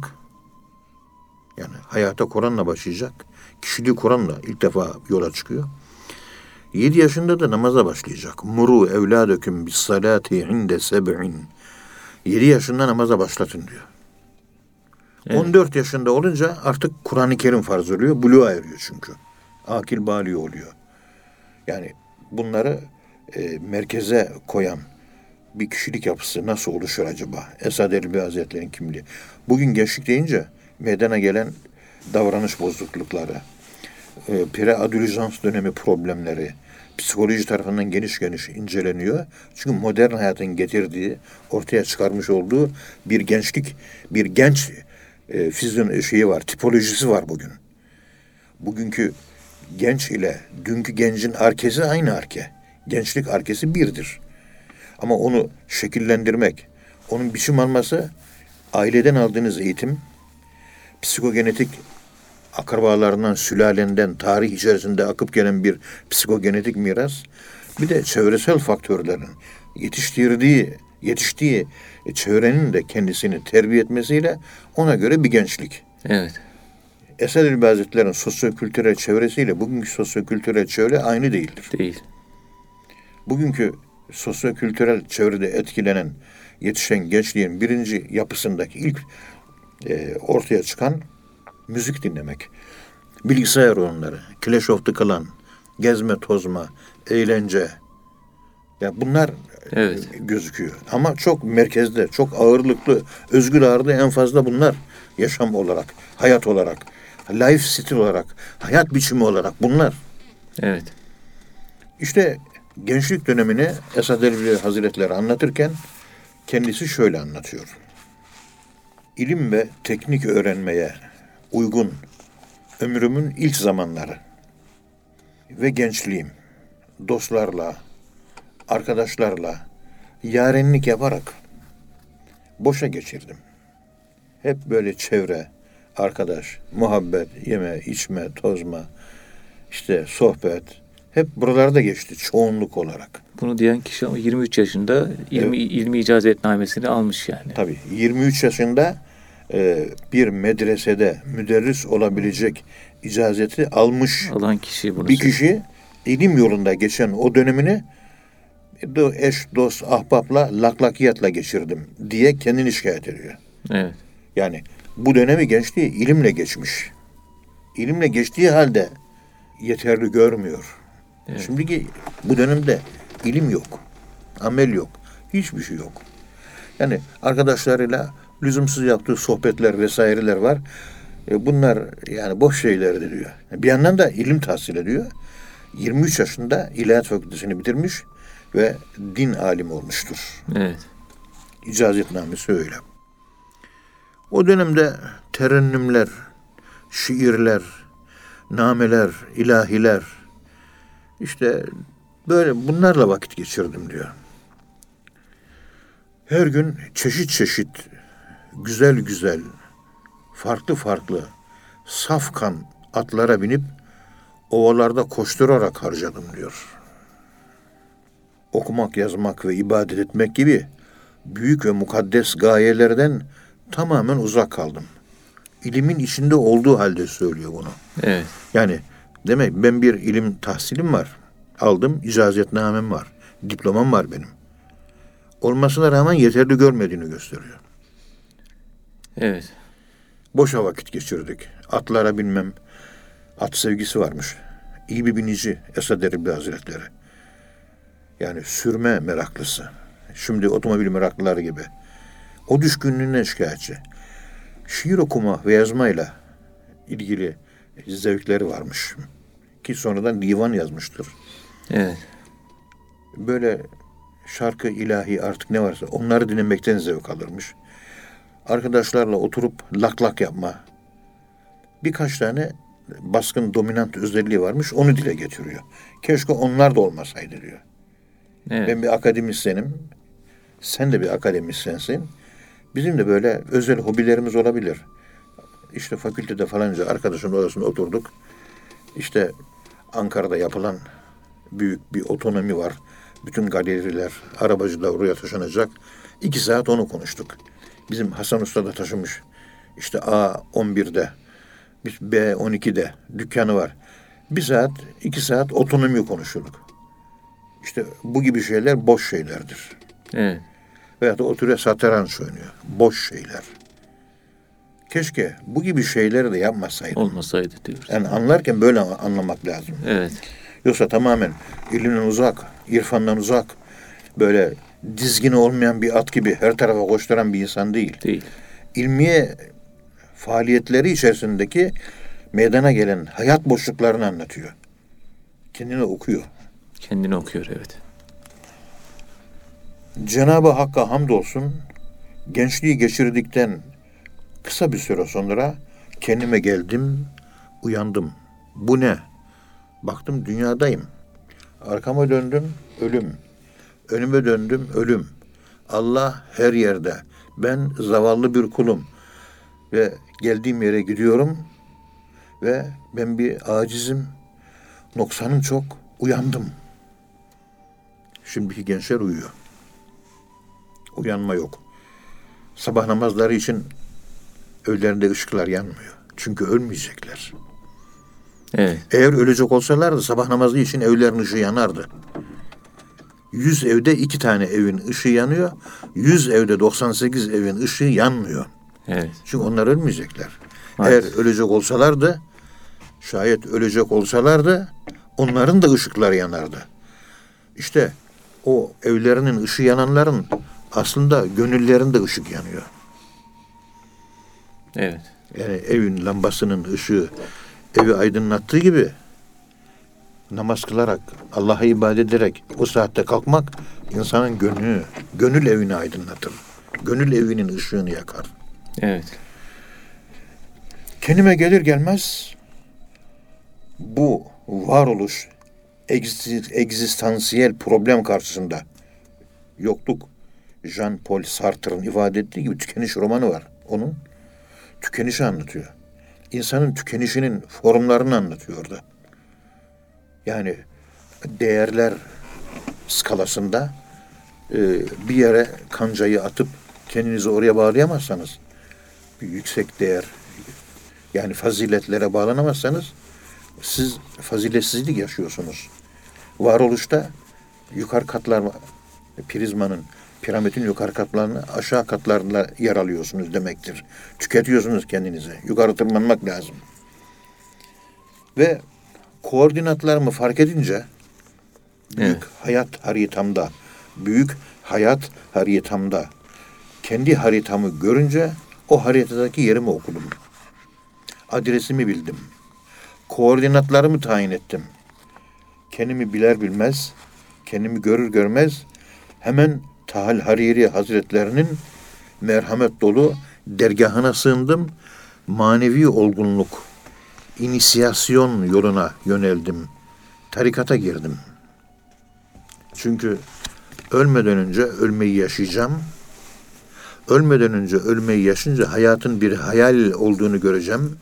Yani hayata Kur'an'la başlayacak. Kişiliği Kur'an'la ilk defa yola çıkıyor. Yedi yaşında da namaza başlayacak. Muru evladöküm bis salati inde seb'in. Yedi yaşında namaza başlatın diyor. Evet. 14 yaşında olunca artık Kur'an-ı Kerim farz oluyor. Buluğa eriyor çünkü. Akil bali oluyor. Yani bunları e, merkeze koyan bir kişilik yapısı nasıl oluşur acaba? Esad Erbil Hazretleri'nin kimliği. Bugün gençlik deyince meydana gelen davranış bozuklukları, e, pre-adolesans dönemi problemleri, psikoloji tarafından geniş geniş inceleniyor. Çünkü modern hayatın getirdiği, ortaya çıkarmış olduğu bir gençlik, bir genç e, fizyon şeyi var, tipolojisi var bugün. Bugünkü genç ile dünkü gencin arkesi aynı arke. Gençlik arkesi birdir. Ama onu şekillendirmek, onun biçim alması aileden aldığınız eğitim, psikogenetik akrabalarından, sülalenden, tarih içerisinde akıp gelen bir psikogenetik miras, bir de çevresel faktörlerin yetiştirdiği, yetiştiği çevrenin de kendisini terbiye etmesiyle ona göre bir gençlik. Evet. Esad Elbi Hazretleri'nin sosyokültürel çevresiyle bugünkü sosyokültürel çevre aynı değildir. Değil. Bugünkü sosyokültürel çevrede etkilenen, yetişen gençliğin birinci yapısındaki ilk e, ortaya çıkan müzik dinlemek. Bilgisayar oyunları, Clash of the Clan, gezme tozma, eğlence. Ya bunlar Evet. e, gözüküyor. Ama çok merkezde, çok ağırlıklı, özgür ağırlığı en fazla bunlar. Yaşam olarak, hayat olarak, life stil olarak, hayat biçimi olarak bunlar. Evet. İşte gençlik dönemini Esad Erbil Hazretleri anlatırken kendisi şöyle anlatıyor. İlim ve teknik öğrenmeye uygun ömrümün ilk zamanları ve gençliğim dostlarla, arkadaşlarla yarenlik yaparak boşa geçirdim. Hep böyle çevre, arkadaş, muhabbet, yeme, içme, tozma, işte sohbet hep buralarda geçti çoğunluk olarak. Bunu diyen kişi ama 23 yaşında ilmi, ilmi icazetnamesini almış yani. Tabii 23 yaşında bir medresede müderris olabilecek icazeti almış Alan kişi bunu bir söylüyor. kişi ilim yolunda geçen o dönemini eş, dost, ahbapla, laklakiyatla geçirdim diye kendini şikayet ediyor. Evet. Yani bu dönemi gençliği ilimle geçmiş. İlimle geçtiği halde yeterli görmüyor. Evet. Şimdiki bu dönemde ilim yok. Amel yok. Hiçbir şey yok. Yani arkadaşlarıyla lüzumsuz yaptığı sohbetler vesaireler var. E, bunlar yani boş şeylerdir diyor. Bir yandan da ilim tahsil ediyor. 23 yaşında ilahiyat fakültesini bitirmiş ve din alimi olmuştur. Evet. İcazetnamesi öyle. O dönemde terennümler, şiirler, nameler, ilahiler, işte böyle bunlarla vakit geçirdim diyor. Her gün çeşit çeşit, güzel güzel, farklı farklı, safkan atlara binip ovalarda koşturarak harcadım diyor. Okumak, yazmak ve ibadet etmek gibi büyük ve mukaddes gayelerden tamamen uzak kaldım. İlimin içinde olduğu halde söylüyor bunu. Evet. Yani demek ben bir ilim tahsilim var. Aldım, icazetnamem var. Diplomam var benim. Olmasına rağmen yeterli görmediğini gösteriyor. Evet. Boşa vakit geçirdik. Atlara binmem. At sevgisi varmış. İyi bir binici Esad Erbil Hazretleri. Yani sürme meraklısı. Şimdi otomobil meraklıları gibi. O düşkünlüğüne şikayetçi. Şiir okuma ve yazmayla ilgili zevkleri varmış. Ki sonradan divan yazmıştır. Evet. Böyle şarkı, ilahi artık ne varsa onları dinlemekten zevk alırmış. Arkadaşlarla oturup lak lak yapma. Birkaç tane baskın dominant özelliği varmış. Onu dile getiriyor. Keşke onlar da olmasaydı diyor. Evet. Ben bir akademisyenim. Sen de bir akademisyensin. Bizim de böyle özel hobilerimiz olabilir. İşte fakültede falanca arkadaşın odasında oturduk. İşte Ankara'da yapılan büyük bir otonomi var. Bütün galeriler, arabacılar oraya taşınacak. İki saat onu konuştuk. Bizim Hasan Usta da taşımış. İşte A11'de, biz B12'de dükkanı var. Bir saat, iki saat otonomi konuşuyorduk. İşte bu gibi şeyler boş şeylerdir. Evet. Veyahut da oturuyor satranç oynuyor. Boş şeyler. Keşke bu gibi şeyleri de yapmasaydım. Olmasaydı diyoruz. Yani anlarken böyle anlamak lazım. Evet. Yoksa tamamen ilimden uzak, irfandan uzak, böyle dizgini olmayan bir at gibi her tarafa koşturan bir insan değil. Değil. İlmiye faaliyetleri içerisindeki meydana gelen hayat boşluklarını anlatıyor. Kendini okuyor. Kendini okuyor evet. Cenab-ı Hakk'a hamdolsun gençliği geçirdikten kısa bir süre sonra kendime geldim, uyandım. Bu ne? Baktım dünyadayım. Arkama döndüm, ölüm. Önüme döndüm, ölüm. Allah her yerde. Ben zavallı bir kulum. Ve geldiğim yere gidiyorum ve ben bir acizim. Noksanım çok. Uyandım. Şimdiki gençler uyuyor. Uyanma yok. Sabah namazları için evlerinde ışıklar yanmıyor. Çünkü ölmeyecekler. Evet. Eğer ölecek olsalardı sabah namazı için evlerin ışığı yanardı. Yüz evde iki tane evin ışığı yanıyor. Yüz evde 98 evin ışığı yanmıyor. Evet. Çünkü onlar ölmeyecekler. Maalesef. Eğer ölecek olsalardı, şayet ölecek olsalardı, onların da ışıkları yanardı. İşte o evlerinin ışığı yananların aslında gönüllerinde ışık yanıyor. Evet. Yani evin lambasının ışığı evi aydınlattığı gibi namaz kılarak, Allah'a ibadet ederek o saatte kalkmak insanın gönlünü, gönül evini aydınlatır. Gönül evinin ışığını yakar. Evet. Kendime gelir gelmez bu varoluş egzi- egzistansiyel problem karşısında yokluk Jean-Paul Sartre'ın ifade ettiği gibi tükeniş romanı var. Onun tükenişi anlatıyor. İnsanın tükenişinin formlarını anlatıyor orada. Yani değerler skalasında e, bir yere kancayı atıp kendinizi oraya bağlayamazsanız bir yüksek değer yani faziletlere bağlanamazsanız siz faziletsizlik yaşıyorsunuz. Varoluşta yukarı katlar prizmanın, piramidin yukarı katlarını aşağı katlarında yer alıyorsunuz demektir. Tüketiyorsunuz kendinizi. Yukarı tırmanmak lazım. Ve koordinatlarımı fark edince büyük Evet. hayat haritamda, büyük hayat haritamda kendi haritamı görünce o haritadaki yerimi okudum. Adresimi bildim. Koordinatlarımı tayin ettim. Kendimi biler bilmez, kendimi görür görmez hemen Tahal Hariri Hazretlerinin merhamet dolu dergahına sığındım. Manevi olgunluk, inisiyasyon yoluna yöneldim. Tarikata girdim. Çünkü ölmeden önce ölmeyi yaşayacağım. Ölmeden önce ölmeyi yaşayınca hayatın bir hayal olduğunu göreceğim.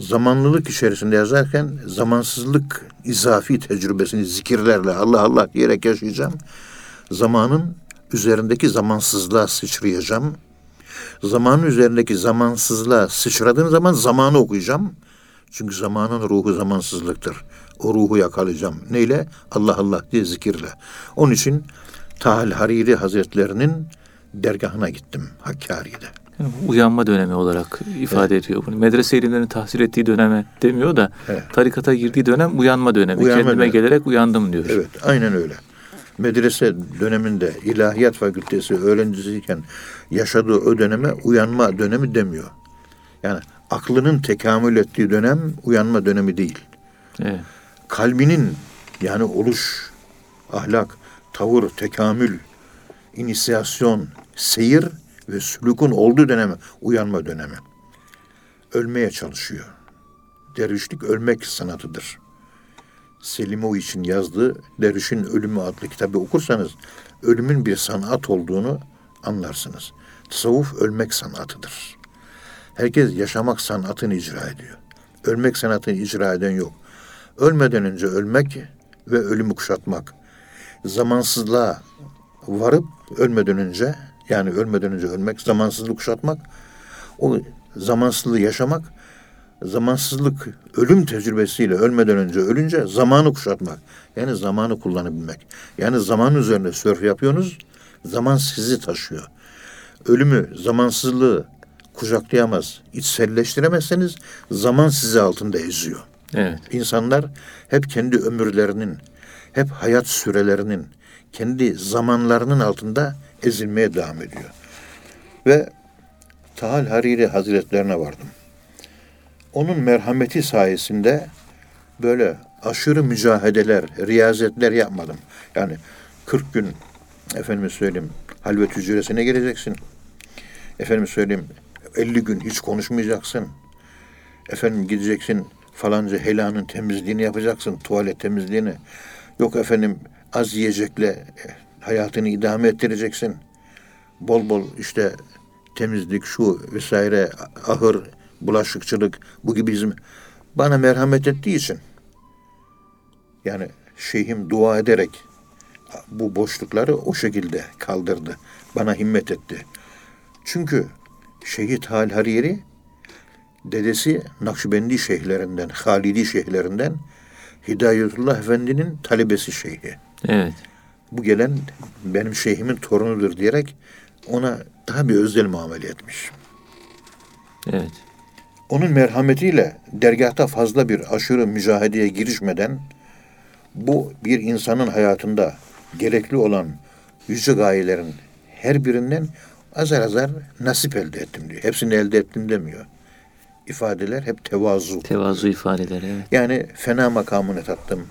Zamanlılık içerisinde yazarken zamansızlık izafi tecrübesini zikirlerle Allah Allah diyerek yaşayacağım. Zamanın üzerindeki zamansızlığa sıçrayacağım. Zamanın üzerindeki zamansızlığa sıçradığım zaman zamanı okuyacağım. Çünkü zamanın ruhu zamansızlıktır. O ruhu yakalayacağım. Neyle? Allah Allah diye zikirle. Onun için Tahal Hariri Hazretlerinin dergahına gittim Hakkari'de. Yani uyanma dönemi olarak ifade ediyor bunu. Medrese ilimlerini tahsil ettiği döneme demiyor da Evet. tarikata girdiği dönem uyanma dönemi. Uyanma Kendime dönemi. gelerek uyandım diyor. Evet, aynen öyle. Medrese döneminde ilahiyat fakültesi öğrencisiyken yaşadığı o döneme uyanma dönemi demiyor. Yani aklının tekamül ettiği dönem uyanma dönemi değil. Evet. Kalbinin yani oluş, ahlak, tavır, tekamül, inisiyasyon, seyir ve sülükün olduğu dönemi uyanma dönemi. Ölmeye çalışıyor. Dervişlik ölmek sanatıdır. Selimoviç'in yazdığı Dervişin Ölümü adlı kitabı okursanız ölümün bir sanat olduğunu anlarsınız. Tasavvuf ölmek sanatıdır. Herkes yaşamak sanatını icra ediyor. Ölmek sanatını icra eden yok. Ölmeden önce ölmek ve ölümü kuşatmak. Zamansızlığa varıp ölmeden önce yani ölmeden önce ölmek, zamansızlığı kuşatmak, o zamansızlığı yaşamak, zamansızlık ölüm tecrübesiyle ölmeden önce ölünce zamanı kuşatmak. Yani zamanı kullanabilmek. Yani zaman üzerine sörf yapıyorsunuz, zaman sizi taşıyor. Ölümü, zamansızlığı kucaklayamaz, içselleştiremezseniz zaman sizi altında eziyor. Evet. İnsanlar hep kendi ömürlerinin, hep hayat sürelerinin, kendi zamanlarının altında ezilmeye devam ediyor. Ve Tahal Hariri Hazretlerine vardım. Onun merhameti sayesinde böyle aşırı mücahedeler, riyazetler yapmadım. Yani 40 gün efendime söyleyeyim halvet hücresine gireceksin. Efendim söyleyeyim 50 gün hiç konuşmayacaksın. Efendim gideceksin falanca helanın temizliğini yapacaksın, tuvalet temizliğini. Yok efendim az yiyecekle e, hayatını idame ettireceksin. Bol bol işte temizlik şu vesaire ahır, bulaşıkçılık bu gibi bizim bana merhamet ettiği için yani şeyhim dua ederek bu boşlukları o şekilde kaldırdı. Bana himmet etti. Çünkü Şehit Hal Hariri dedesi Nakşibendi şeyhlerinden, Halidi şeyhlerinden Hidayetullah Efendi'nin talebesi şeyhi. Evet. Bu gelen benim şeyhimin torunudur diyerek ona daha bir özel muamele etmiş. Evet. Onun merhametiyle dergahta fazla bir aşırı mücahedeye girişmeden bu bir insanın hayatında gerekli olan yüce gayelerin her birinden azar azar nasip elde ettim diyor. Hepsini elde ettim demiyor. İfadeler hep tevazu. Tevazu ifadeleri. Evet. Yani fena makamını tattım,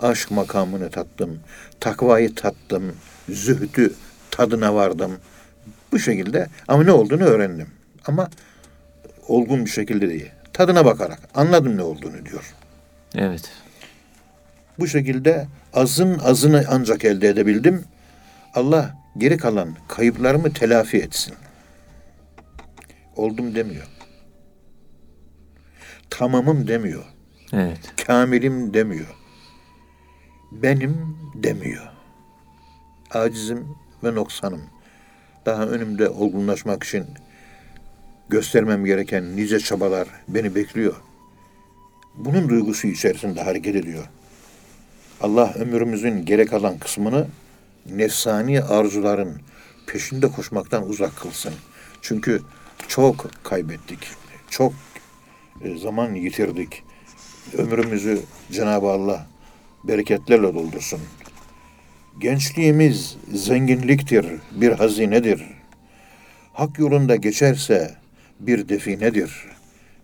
aşk makamını tattım, takvayı tattım, zühdü tadına vardım. Bu şekilde ama ne olduğunu öğrendim. Ama olgun bir şekilde değil. Tadına bakarak anladım ne olduğunu diyor. Evet. Bu şekilde azın azını ancak elde edebildim. Allah geri kalan kayıplarımı telafi etsin. Oldum demiyor. Tamamım demiyor. Evet. Kamilim demiyor. Benim demiyor. Acizim ve noksanım. Daha önümde olgunlaşmak için göstermem gereken nice çabalar beni bekliyor. Bunun duygusu içerisinde hareket ediyor. Allah ömrümüzün gerek kalan kısmını nefsani arzuların peşinde koşmaktan uzak kılsın. Çünkü çok kaybettik. Çok e, zaman yitirdik. Ömrümüzü Cenab-ı Allah bereketlerle doldursun. Gençliğimiz zenginliktir, bir hazinedir. Hak yolunda geçerse bir definedir.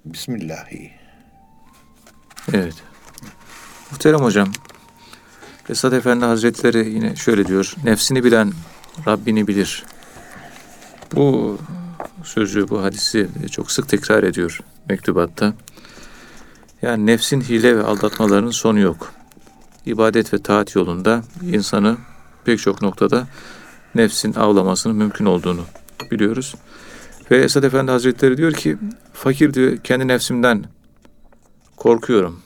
Bismillahi. Evet. Muhterem hocam, Esad Efendi Hazretleri yine şöyle diyor. Nefsini bilen Rabbini bilir. Bu sözü, bu hadisi çok sık tekrar ediyor mektubatta. Yani nefsin hile ve aldatmalarının sonu yok. İbadet ve taat yolunda insanı pek çok noktada nefsin avlamasının mümkün olduğunu biliyoruz. Ve Esad Efendi Hazretleri diyor ki, fakir diyor kendi nefsimden korkuyorum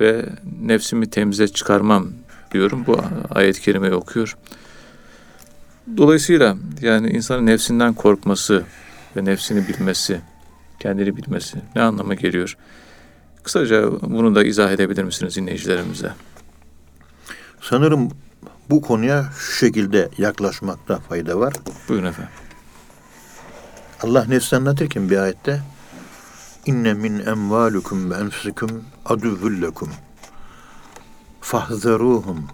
ve nefsimi temize çıkarmam diyorum. Bu ayet-i kerimeyi okuyor. Dolayısıyla yani insanın nefsinden korkması ve nefsini bilmesi, kendini bilmesi ne anlama geliyor? Kısaca bunu da izah edebilir misiniz dinleyicilerimize? Sanırım bu konuya şu şekilde yaklaşmakta fayda var. Buyurun efendim. Allah nefsi anlatırken bir ayette inne min emvalukum ve enfusikum aduvvullekum fahzeruhum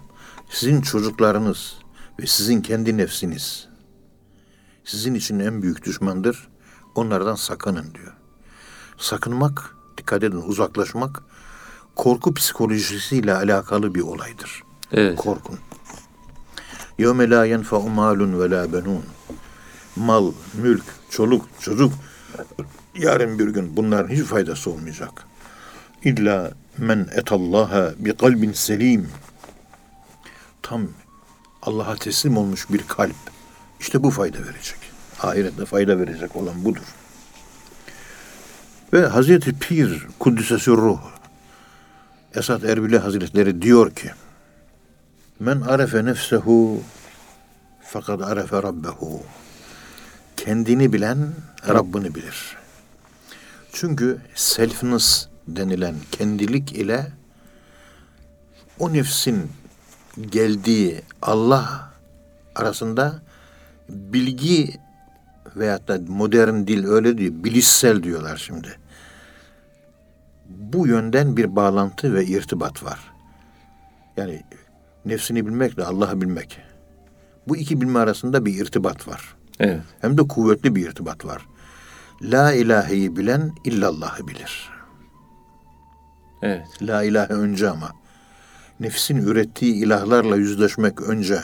sizin çocuklarınız ve sizin kendi nefsiniz sizin için en büyük düşmandır. Onlardan sakının diyor. Sakınmak, dikkat edin uzaklaşmak korku psikolojisiyle alakalı bir olaydır. Evet. Korkun. La yenfa'u malun ve la benun. Mal, mülk, çoluk, çocuk yarın bir gün bunların hiç faydası olmayacak. İlla men etallaha bi kalbin selim. Tam Allah'a teslim olmuş bir kalp. İşte bu fayda verecek. Ahirette fayda verecek olan budur. Ve Hazreti Pir Kuddisesi Ruh Esat Erbili Hazretleri diyor ki Men arefe nefsehu fakat arefe rabbehu. Kendini bilen Rabbini bilir. Çünkü selfness denilen kendilik ile o nefsin geldiği Allah arasında bilgi veyahut da modern dil öyle diyor, bilişsel diyorlar şimdi. Bu yönden bir bağlantı ve irtibat var. Yani nefsini bilmekle Allah'ı bilmek. Bu iki bilme arasında bir irtibat var. Evet. Hem de kuvvetli bir irtibat var. La ilaheyi bilen illallahı bilir. Evet. La ilahe önce ama. Nefsin ürettiği ilahlarla yüzleşmek önce.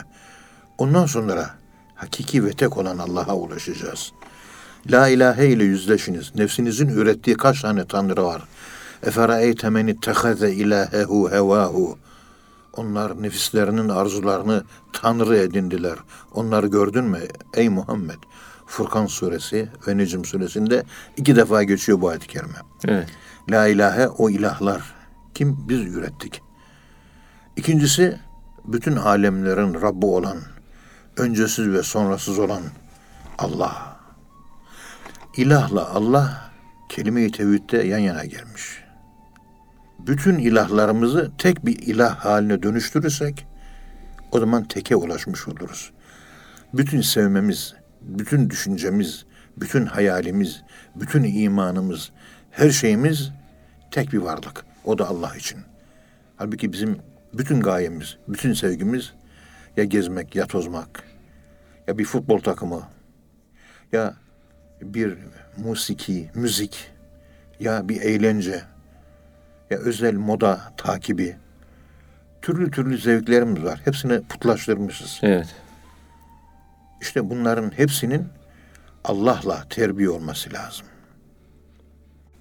Ondan sonra hakiki ve tek olan Allah'a ulaşacağız. La ilahe ile yüzleşiniz. Nefsinizin ürettiği kaç tane tanrı var? Eferaeyte men ittehaze ilahehu hevahu. Onlar nefislerinin arzularını tanrı edindiler. Onları gördün mü ey Muhammed? Furkan suresi ve Necm suresinde iki defa geçiyor bu ayet-i kerime. Evet. La ilahe o ilahlar. Kim? Biz ürettik. İkincisi bütün alemlerin Rabbi olan, öncesiz ve sonrasız olan Allah. İlahla Allah kelime-i tevhidde yan yana gelmiş. Bütün ilahlarımızı tek bir ilah haline dönüştürürsek o zaman teke ulaşmış oluruz. Bütün sevmemiz, bütün düşüncemiz, bütün hayalimiz, bütün imanımız, her şeyimiz tek bir varlık. O da Allah için. Halbuki bizim bütün gayemiz, bütün sevgimiz ya gezmek, ya tozmak, ya bir futbol takımı, ya bir musiki, müzik, ya bir eğlence, ya özel moda takibi. Türlü türlü zevklerimiz var. Hepsini putlaştırmışız. Evet. İşte bunların hepsinin Allah'la terbiye olması lazım.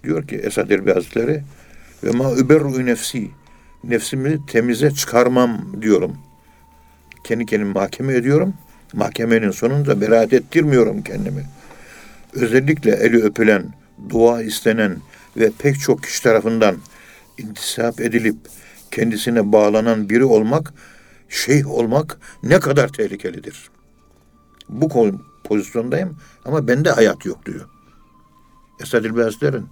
Diyor ki Esad Elbi Hazretleri ve ma überru nefsi nefsimi temize çıkarmam diyorum. Kendi kendimi mahkeme ediyorum. Mahkemenin sonunda beraat ettirmiyorum kendimi. Özellikle eli öpülen, dua istenen ve pek çok kişi tarafından intisap edilip kendisine bağlanan biri olmak, şeyh olmak ne kadar tehlikelidir. Bu kol- pozisyondayım ama bende hayat yok diyor. Esad İlbi Hazretleri'nin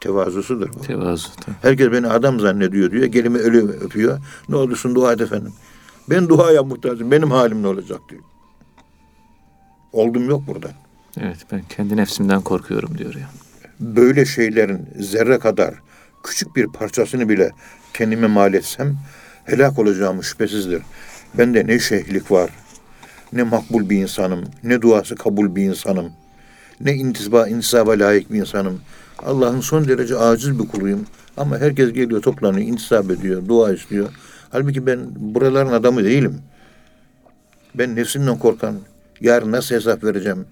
tevazusudur bu. Tevazu. tabii. Herkes beni adam zannediyor diyor. Gelimi ölü öpüyor. Ne olursun dua et efendim. Ben duaya muhtacım. Benim halim ne olacak diyor. Oldum yok burada. Evet. Ben kendi nefsimden korkuyorum diyor ya. Böyle şeylerin zerre kadar küçük bir parçasını bile kendime mal etsem helak olacağım şüphesizdir. Bende ne şeyhlik var, ne makbul bir insanım, ne duası kabul bir insanım, ne intisba, intisaba layık bir insanım. Allah'ın son derece aciz bir kuluyum. Ama herkes geliyor toplanıyor, intisap ediyor, dua istiyor. Halbuki ben buraların adamı değilim. Ben nefsimden korkan, yarın nasıl hesap vereceğim,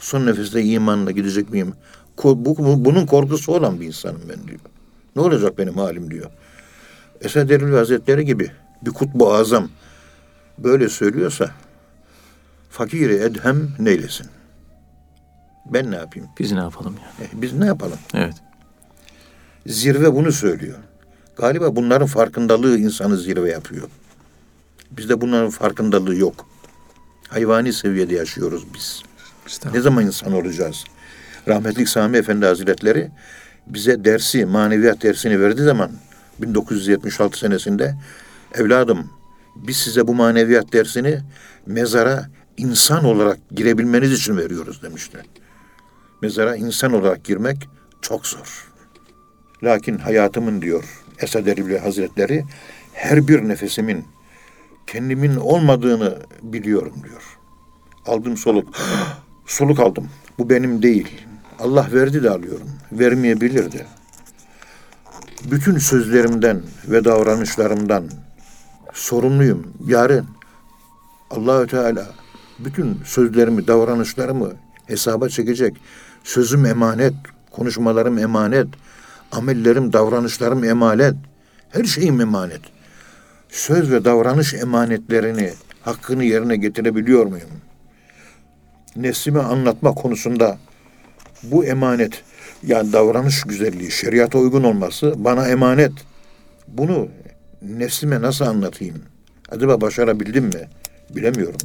son nefeste imanla gidecek miyim? Bu- bunun korkusu olan bir insanım ben diyor. Ne olacak benim halim diyor. Esad Erbil Hazretleri gibi bir kutbu azam böyle söylüyorsa fakiri edhem neylesin? Ben ne yapayım? Biz ne yapalım ya? E, biz ne yapalım? Evet. Zirve bunu söylüyor. Galiba bunların farkındalığı insanı zirve yapıyor. Bizde bunların farkındalığı yok. Hayvani seviyede yaşıyoruz biz. Ne zaman insan olacağız? Rahmetli Sami Efendi Hazretleri bize dersi, maneviyat dersini verdiği zaman 1976 senesinde evladım biz size bu maneviyat dersini mezara insan olarak girebilmeniz için veriyoruz demişti. Mezara insan olarak girmek çok zor. Lakin hayatımın diyor Esad Erbil Hazretleri her bir nefesimin kendimin olmadığını biliyorum diyor. Aldım soluk. soluk aldım. Bu benim değil. Allah verdi de alıyorum. Vermeyebilirdi. Bütün sözlerimden ve davranışlarımdan sorumluyum. Yarın Allahü Teala bütün sözlerimi, davranışlarımı hesaba çekecek. Sözüm emanet, konuşmalarım emanet, amellerim, davranışlarım emanet. Her şeyim emanet. Söz ve davranış emanetlerini, hakkını yerine getirebiliyor muyum? Nefsimi anlatma konusunda bu emanet, yani davranış güzelliği, şeriata uygun olması bana emanet. Bunu nefsime nasıl anlatayım? Acaba başarabildim mi? Bilemiyorum.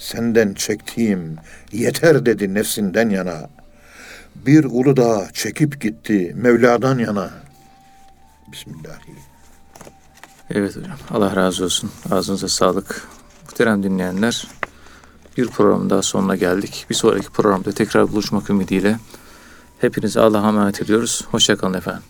Senden çektiğim yeter dedi nefsinden yana. Bir Uludağ çekip gitti Mevla'dan yana. Bismillahirrahmanirrahim. Evet hocam. Allah razı olsun. Ağzınıza sağlık. Muhterem dinleyenler, bir programın daha sonuna geldik. Bir sonraki programda tekrar buluşmak ümidiyle hepinize Allah'a emanet ediyoruz. Hoşçakalın efendim.